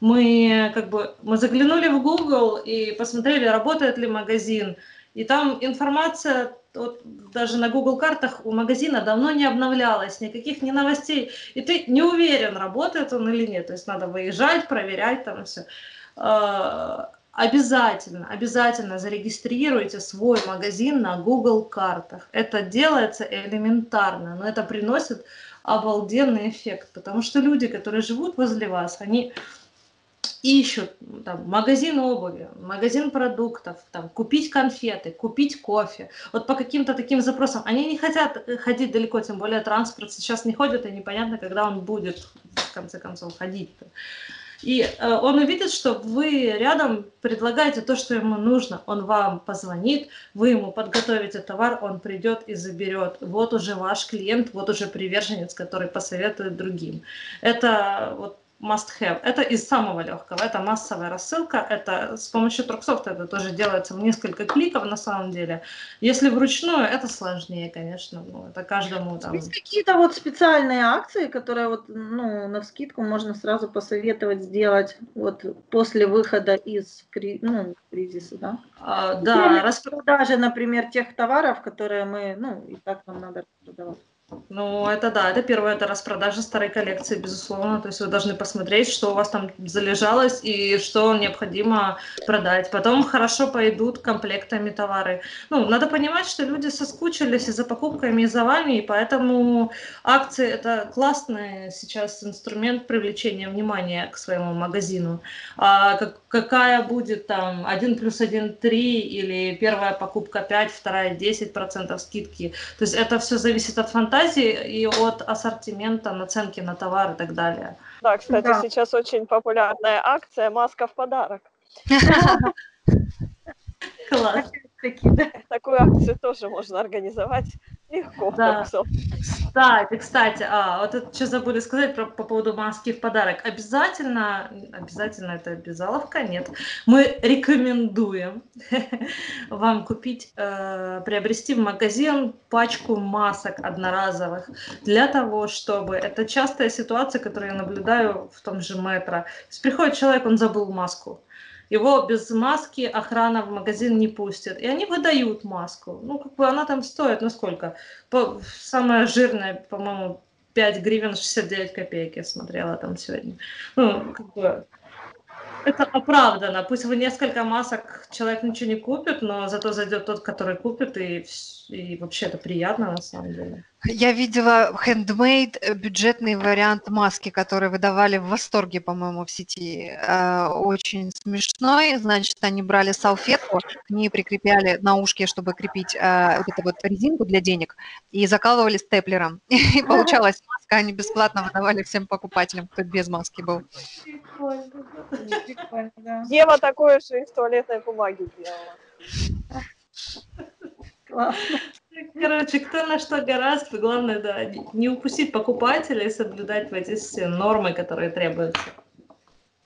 Speaker 3: мы как бы мы заглянули в Google и посмотрели, работает ли магазин, и там информация вот, даже на Google картах у магазина давно не обновлялась, никаких ни новостей. И ты не уверен, работает он или нет. То есть надо выезжать, проверять там все. А, обязательно, обязательно зарегистрируйте свой магазин на Google картах. Это делается элементарно, но это приносит обалденный эффект, потому что люди, которые живут возле вас, они ищут там, магазин обуви, магазин продуктов, там, купить конфеты, купить кофе, вот по каким-то таким запросам. Они не хотят ходить далеко, тем более транспорт сейчас не ходит, и непонятно, когда он будет, в конце концов, ходить. -то. И э, он увидит, что вы рядом предлагаете то, что ему нужно. Он вам позвонит, вы ему подготовите товар, он придет и заберет. Вот уже ваш клиент, вот уже приверженец, который посоветует другим. Это вот must have. Это из самого легкого. Это массовая рассылка. Это с помощью Труксофта это тоже делается в несколько кликов на самом деле. Если вручную, это сложнее, конечно. Ну, это каждому там.
Speaker 2: Есть какие-то вот специальные акции, которые вот ну, на скидку можно сразу посоветовать сделать вот после выхода из ну, кризиса, да?
Speaker 3: А, да.
Speaker 2: Распродажи, например, тех товаров, которые мы, ну, и так нам надо продавать.
Speaker 3: Ну, это да, это первое, это распродажа старой коллекции, безусловно. То есть вы должны посмотреть, что у вас там залежалось и что необходимо продать. Потом хорошо пойдут комплектами товары. Ну, надо понимать, что люди соскучились и за покупками, и за вами, и поэтому акции – это классный сейчас инструмент привлечения внимания к своему магазину. А как, какая будет там 1 плюс 1 – 3 или первая покупка 5, вторая 10% скидки. То есть это все зависит от фантазии фантазии и от ассортимента, наценки на товар и так далее.
Speaker 5: Да, кстати, да. сейчас очень популярная акция «Маска в подарок».
Speaker 3: Класс.
Speaker 5: Такую акцию тоже можно организовать легко.
Speaker 3: Да. Кстати, кстати, а, вот это что забыли сказать про, по поводу маски в подарок. Обязательно, обязательно это обязаловка, нет. Мы рекомендуем вам купить, э, приобрести в магазин пачку масок одноразовых для того, чтобы... Это частая ситуация, которую я наблюдаю в том же метро. То есть приходит человек, он забыл маску его без маски охрана в магазин не пустит. И они выдают маску. Ну, как бы она там стоит, ну сколько? По, самая жирная, по-моему, 5 гривен 69 копеек я смотрела там сегодня. Ну, как бы это оправдано. Пусть вы несколько масок человек ничего не купит, но зато зайдет тот, который купит, и, и вообще это приятно на самом деле.
Speaker 4: Я видела handmade э, бюджетный вариант маски, который выдавали в восторге, по-моему, в сети. Э, очень смешной. Значит, они брали салфетку, к ней прикрепляли на ушки, чтобы крепить э, вот эту вот резинку для денег, и закалывали степлером. И получалась маска, они бесплатно выдавали всем покупателям, кто без маски был.
Speaker 5: Ева такое же из туалетной бумаги делала.
Speaker 3: Классно. Короче, кто на что гораздо, главное, да, не упустить покупателя и соблюдать вот эти все нормы, которые требуются.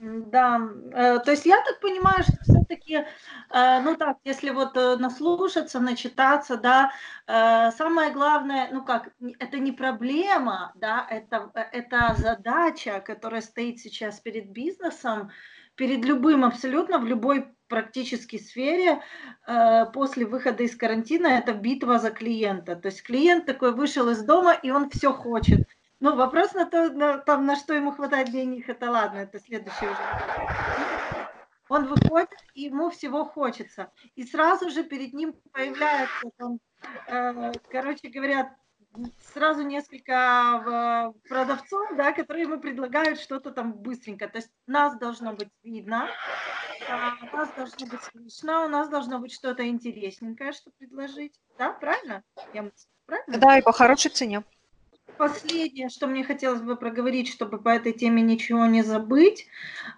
Speaker 2: Да, э, то есть я так понимаю, что все-таки, э, ну так, если вот э, наслушаться, начитаться, да, самое главное, ну как, это не проблема, да, это, это задача, которая стоит сейчас перед бизнесом, перед любым абсолютно, в любой практически сфере э, после выхода из карантина это битва за клиента. То есть клиент такой вышел из дома, и он все хочет. Ну, вопрос на то, на, там, на что ему хватает денег, это ладно, это следующий уже. Он выходит, и ему всего хочется. И сразу же перед ним появляется, там, э, короче говоря, сразу несколько э, продавцов, да, которые ему предлагают что-то там быстренько. То есть нас должно быть видно, а, нас должно быть слышно, у нас должно быть что-то интересненькое, что предложить. Да, правильно?
Speaker 4: Я правильно? Да, и по хорошей цене.
Speaker 2: Последнее, что мне хотелось бы проговорить, чтобы по этой теме ничего не забыть.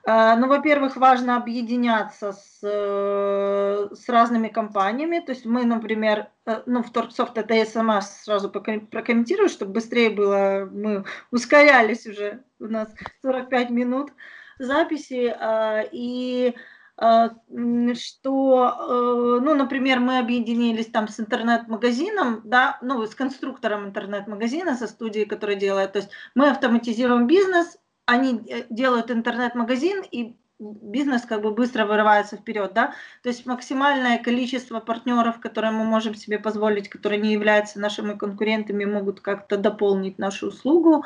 Speaker 2: А, ну, во-первых, важно объединяться с, э, с разными компаниями. То есть мы, например, э, ну, в Торксофт это я сама сразу прокомментирую, чтобы быстрее было, мы ускорялись уже, у нас 45 минут записи, а, и что, э, ну, например, мы объединились там с интернет-магазином, да, ну, с конструктором интернет-магазина, со студией, которая делает, то есть мы автоматизируем бизнес, они э, делают интернет-магазин, и бизнес как бы быстро вырывается вперед, да, то есть максимальное количество партнеров, которые мы можем себе позволить, которые не являются нашими конкурентами, могут как-то дополнить нашу услугу,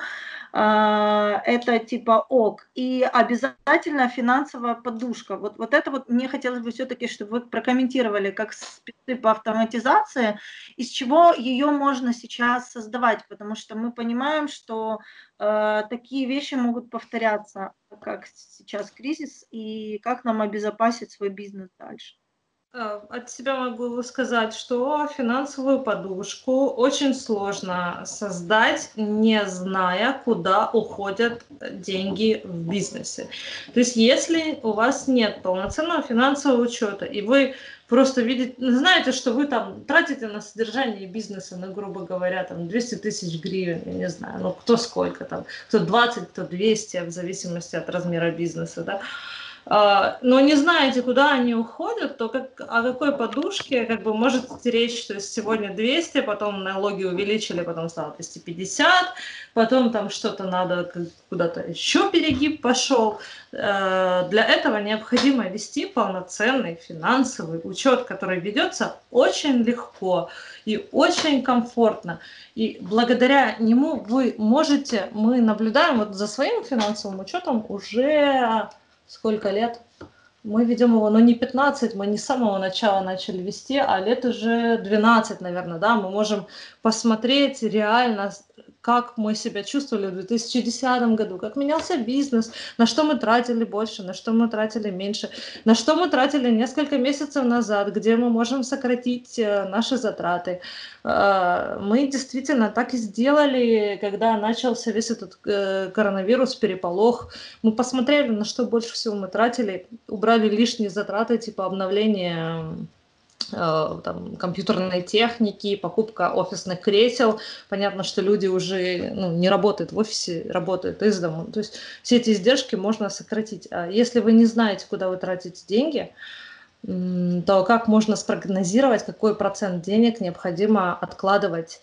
Speaker 2: а, это типа ок. И обязательно финансовая подушка. Вот, вот это вот мне хотелось бы все-таки, чтобы вы прокомментировали, как спецы по автоматизации, из чего ее можно сейчас создавать, потому что мы понимаем, что э, такие вещи могут повторяться, как сейчас кризис, и как нам обезопасить свой бизнес дальше.
Speaker 3: Э, от себя могу сказать, что финансовую подушку очень сложно создать, не зная, куда уходят деньги в бизнесе. То есть, если у вас нет полноценного финансового учета, и вы просто видите, знаете, что вы там тратите на содержание бизнеса, ну, грубо говоря, там 200 тысяч гривен, я не знаю, ну, кто сколько там, кто 20, кто 200, в зависимости от размера бизнеса, да, а, но не знаете, куда они уходят, то как, о какой подушке как бы может речь, то есть сегодня 200, потом налоги увеличили, потом стало 250, потом там что-то надо, куда-то еще перегиб пошел. Э, для этого необходимо вести полноценный финансовый учет, который ведется очень легко и очень комфортно. И благодаря нему вы можете, мы наблюдаем вот за своим финансовым учетом уже сколько лет. Мы ведем его, ну не 15, мы не с самого начала начали вести, а лет уже 12, наверное, да, мы можем посмотреть реально, как мы себя чувствовали в 2010 году, как менялся бизнес, на что мы тратили больше, на что мы тратили меньше, на что мы тратили несколько месяцев назад, где мы можем сократить э, наши затраты. Э, мы действительно так и сделали, когда начался весь этот э, коронавирус, переполох. Мы посмотрели, на что больше всего мы тратили, убрали лишние затраты, типа обновления там, компьютерной техники, покупка офисных кресел. Понятно, что люди уже ну, не работают в офисе, работают из дома. То есть все эти издержки можно сократить. А если вы не знаете, куда вы тратите деньги, то как можно спрогнозировать, какой процент денег необходимо откладывать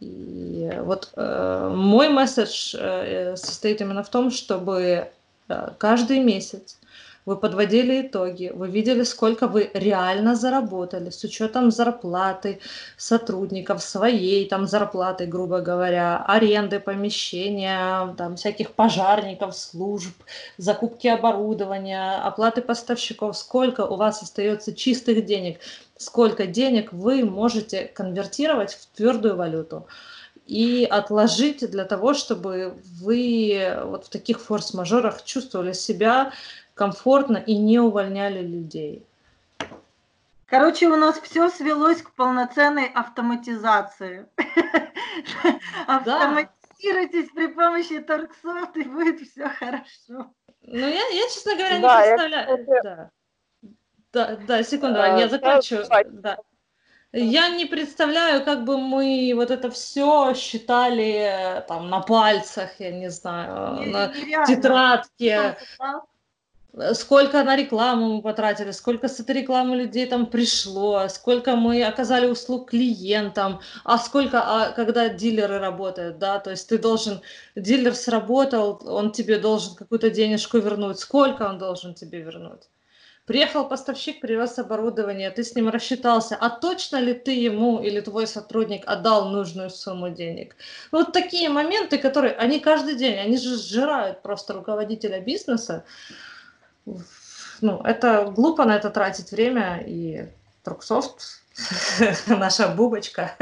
Speaker 3: и вот э, мой месседж э, состоит именно в том, чтобы э, каждый месяц вы подводили итоги, вы видели, сколько вы реально заработали с учетом зарплаты сотрудников, своей там зарплаты, грубо говоря, аренды помещения, там всяких пожарников, служб, закупки оборудования, оплаты поставщиков, сколько у вас остается чистых денег, сколько денег вы можете конвертировать в твердую валюту и отложить для того, чтобы вы вот в таких форс-мажорах чувствовали себя комфортно и не увольняли людей.
Speaker 2: Короче, у нас все свелось к полноценной автоматизации. Автоматизируйтесь при помощи торксофт, и будет все хорошо.
Speaker 3: Ну, я, я честно говоря, не представляю. Да. Да, да, секунду, а, я закончу. Да. Я не представляю, как бы мы вот это все считали там на пальцах, я не знаю, не, на нереально. тетрадке. Э, сколько на рекламу мы потратили, сколько с этой рекламы людей там пришло, сколько мы оказали услуг клиентам, а сколько, а, когда дилеры работают, да, то есть ты должен, дилер сработал, он тебе должен какую-то денежку вернуть, сколько он должен тебе вернуть? Приехал поставщик, привез оборудование, ты с ним рассчитался, а точно ли ты ему или твой сотрудник отдал нужную сумму денег? Вот такие моменты, которые, они каждый день, они же сжирают просто руководителя бизнеса, ну, это глупо на это тратить время, и Труксофт, наша бубочка,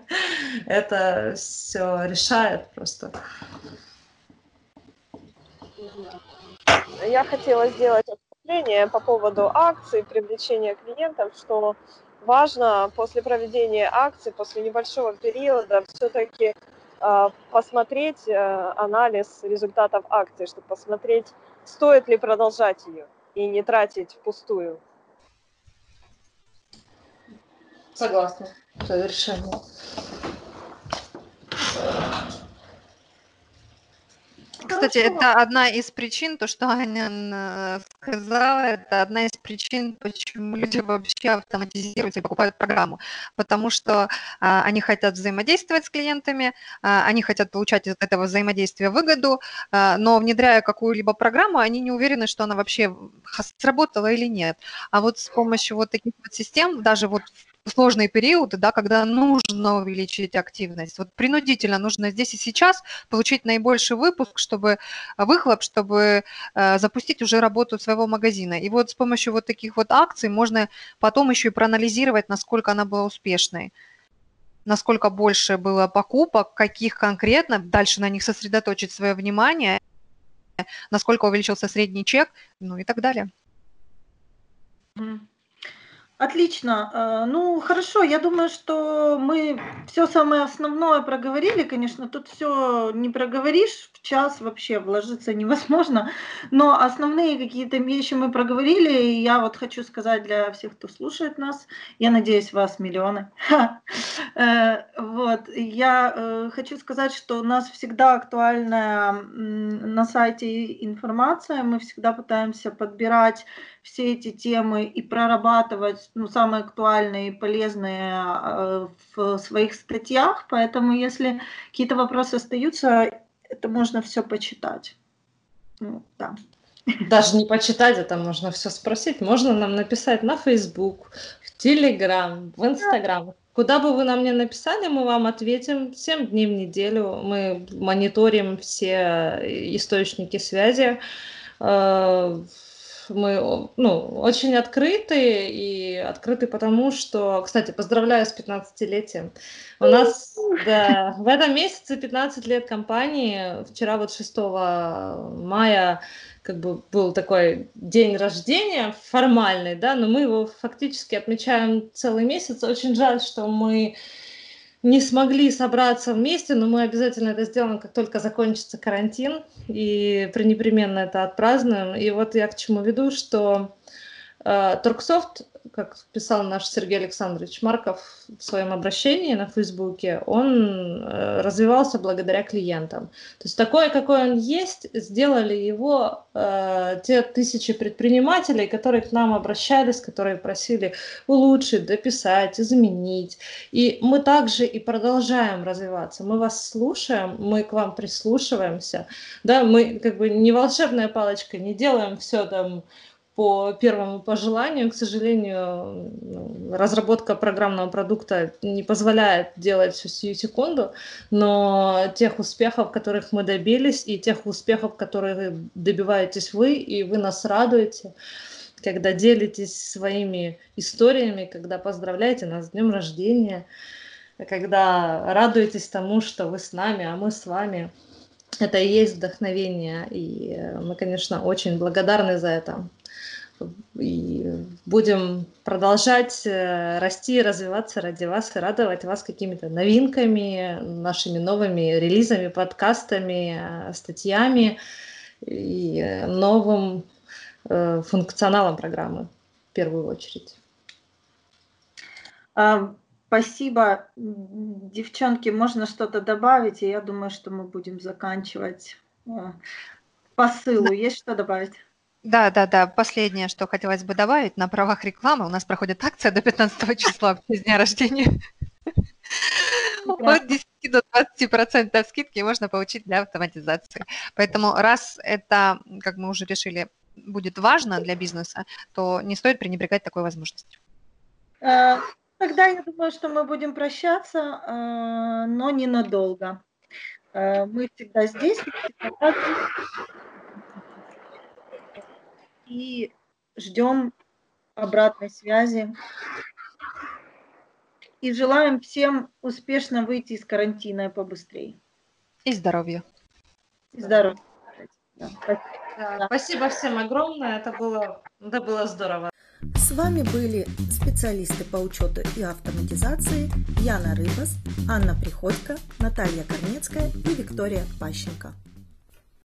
Speaker 3: это все решает просто.
Speaker 5: Я хотела сделать отступление по поводу акций, привлечения клиентов, что важно после проведения акций, после небольшого периода все-таки посмотреть э, анализ результатов акций, чтобы посмотреть, стоит ли продолжать ее и не тратить впустую.
Speaker 3: Согласна, совершенно.
Speaker 4: Кстати, это одна из причин, то, что Аня сказала, это одна из причин, почему люди вообще автоматизируют и покупают программу. Потому что а, они хотят взаимодействовать с клиентами, а, они хотят получать из этого взаимодействия выгоду, а, но внедряя какую-либо программу, они не уверены, что она вообще сработала или нет. А вот с помощью вот таких вот систем, даже вот в сложные периоды, да, когда нужно увеличить активность. Вот принудительно нужно здесь и сейчас получить наибольший выпуск, чтобы выхлоп, чтобы э, запустить уже работу своего магазина. И вот с помощью вот таких вот акций можно потом еще и проанализировать, насколько она была успешной. насколько больше было покупок, каких конкретно, дальше на них сосредоточить свое внимание, насколько увеличился средний чек, ну и так далее.
Speaker 2: Отлично. Э, ну, хорошо, я думаю, что мы все самое основное проговорили. Конечно, тут все не проговоришь, в час вообще вложиться невозможно, но основные какие-то вещи мы проговорили, и я вот хочу сказать для всех, кто слушает нас, я надеюсь, вас миллионы. Э, вот, я э, хочу сказать, что у нас всегда актуальная на сайте информация, мы всегда пытаемся подбирать все эти темы и прорабатывать ну, самые актуальные и полезные э, в своих статьях. Поэтому, если какие-то вопросы остаются, это можно все почитать.
Speaker 3: Ну, да. Даже не почитать, это можно все спросить. Можно нам написать на Facebook, в Telegram, в Instagram. Куда бы вы нам ни написали, мы вам ответим 7 дней в неделю. Мы мониторим все источники связи. Мы ну, очень открыты, и открыты потому, что, кстати, поздравляю с 15-летием. У нас да, в этом месяце 15 лет компании. Вчера вот 6 мая как бы был такой день рождения формальный, да, но мы его фактически отмечаем целый месяц. Очень жаль, что мы не смогли собраться вместе, но мы обязательно это сделаем, как только закончится карантин, и пренепременно это отпразднуем. И вот я к чему веду, что Торксофт как писал наш Сергей Александрович Марков в своем обращении на Фейсбуке, он э, развивался благодаря клиентам. То есть такое, какой он есть, сделали его э, те тысячи предпринимателей, которые к нам обращались, которые просили улучшить, дописать, изменить. И мы также и продолжаем развиваться. Мы вас слушаем, мы к вам прислушиваемся. Да, мы как бы не волшебная палочка, не делаем все там по первому пожеланию. К сожалению, ну, разработка программного продукта не позволяет делать всю сию секунду, но тех успехов, которых мы добились, и тех успехов, которых добиваетесь вы, и вы нас радуете, когда делитесь своими историями, когда поздравляете нас с днем рождения, когда радуетесь тому, что вы с нами, а мы с вами. Это и есть вдохновение, и мы, конечно, очень благодарны за это и будем продолжать э, расти, развиваться ради вас и радовать вас какими-то новинками, нашими новыми релизами, подкастами, э, статьями и э, новым функционалом программы в первую очередь.
Speaker 2: А, спасибо, девчонки. Можно что-то добавить, и я думаю, что мы будем заканчивать посылу. Есть что добавить?
Speaker 4: Да, да, да. Последнее, что хотелось бы добавить, на правах рекламы у нас проходит акция до 15 числа, с дня рождения. От 10 до 20% скидки можно получить для автоматизации. Поэтому раз это, как мы уже решили, будет важно для бизнеса, то не стоит пренебрегать такой возможностью.
Speaker 2: Э, тогда я думаю, что мы будем прощаться, э, но ненадолго. Э, мы всегда здесь, всегда и ждем обратной связи. И желаем всем успешно выйти из карантина побыстрее.
Speaker 4: И здоровья.
Speaker 2: И здоровья.
Speaker 3: Да, спасибо. Да, спасибо всем огромное. Это было, это было здорово.
Speaker 1: С вами были специалисты по учету и автоматизации Яна Рыбас, Анна Приходько, Наталья Корнецкая и Виктория Пащенко.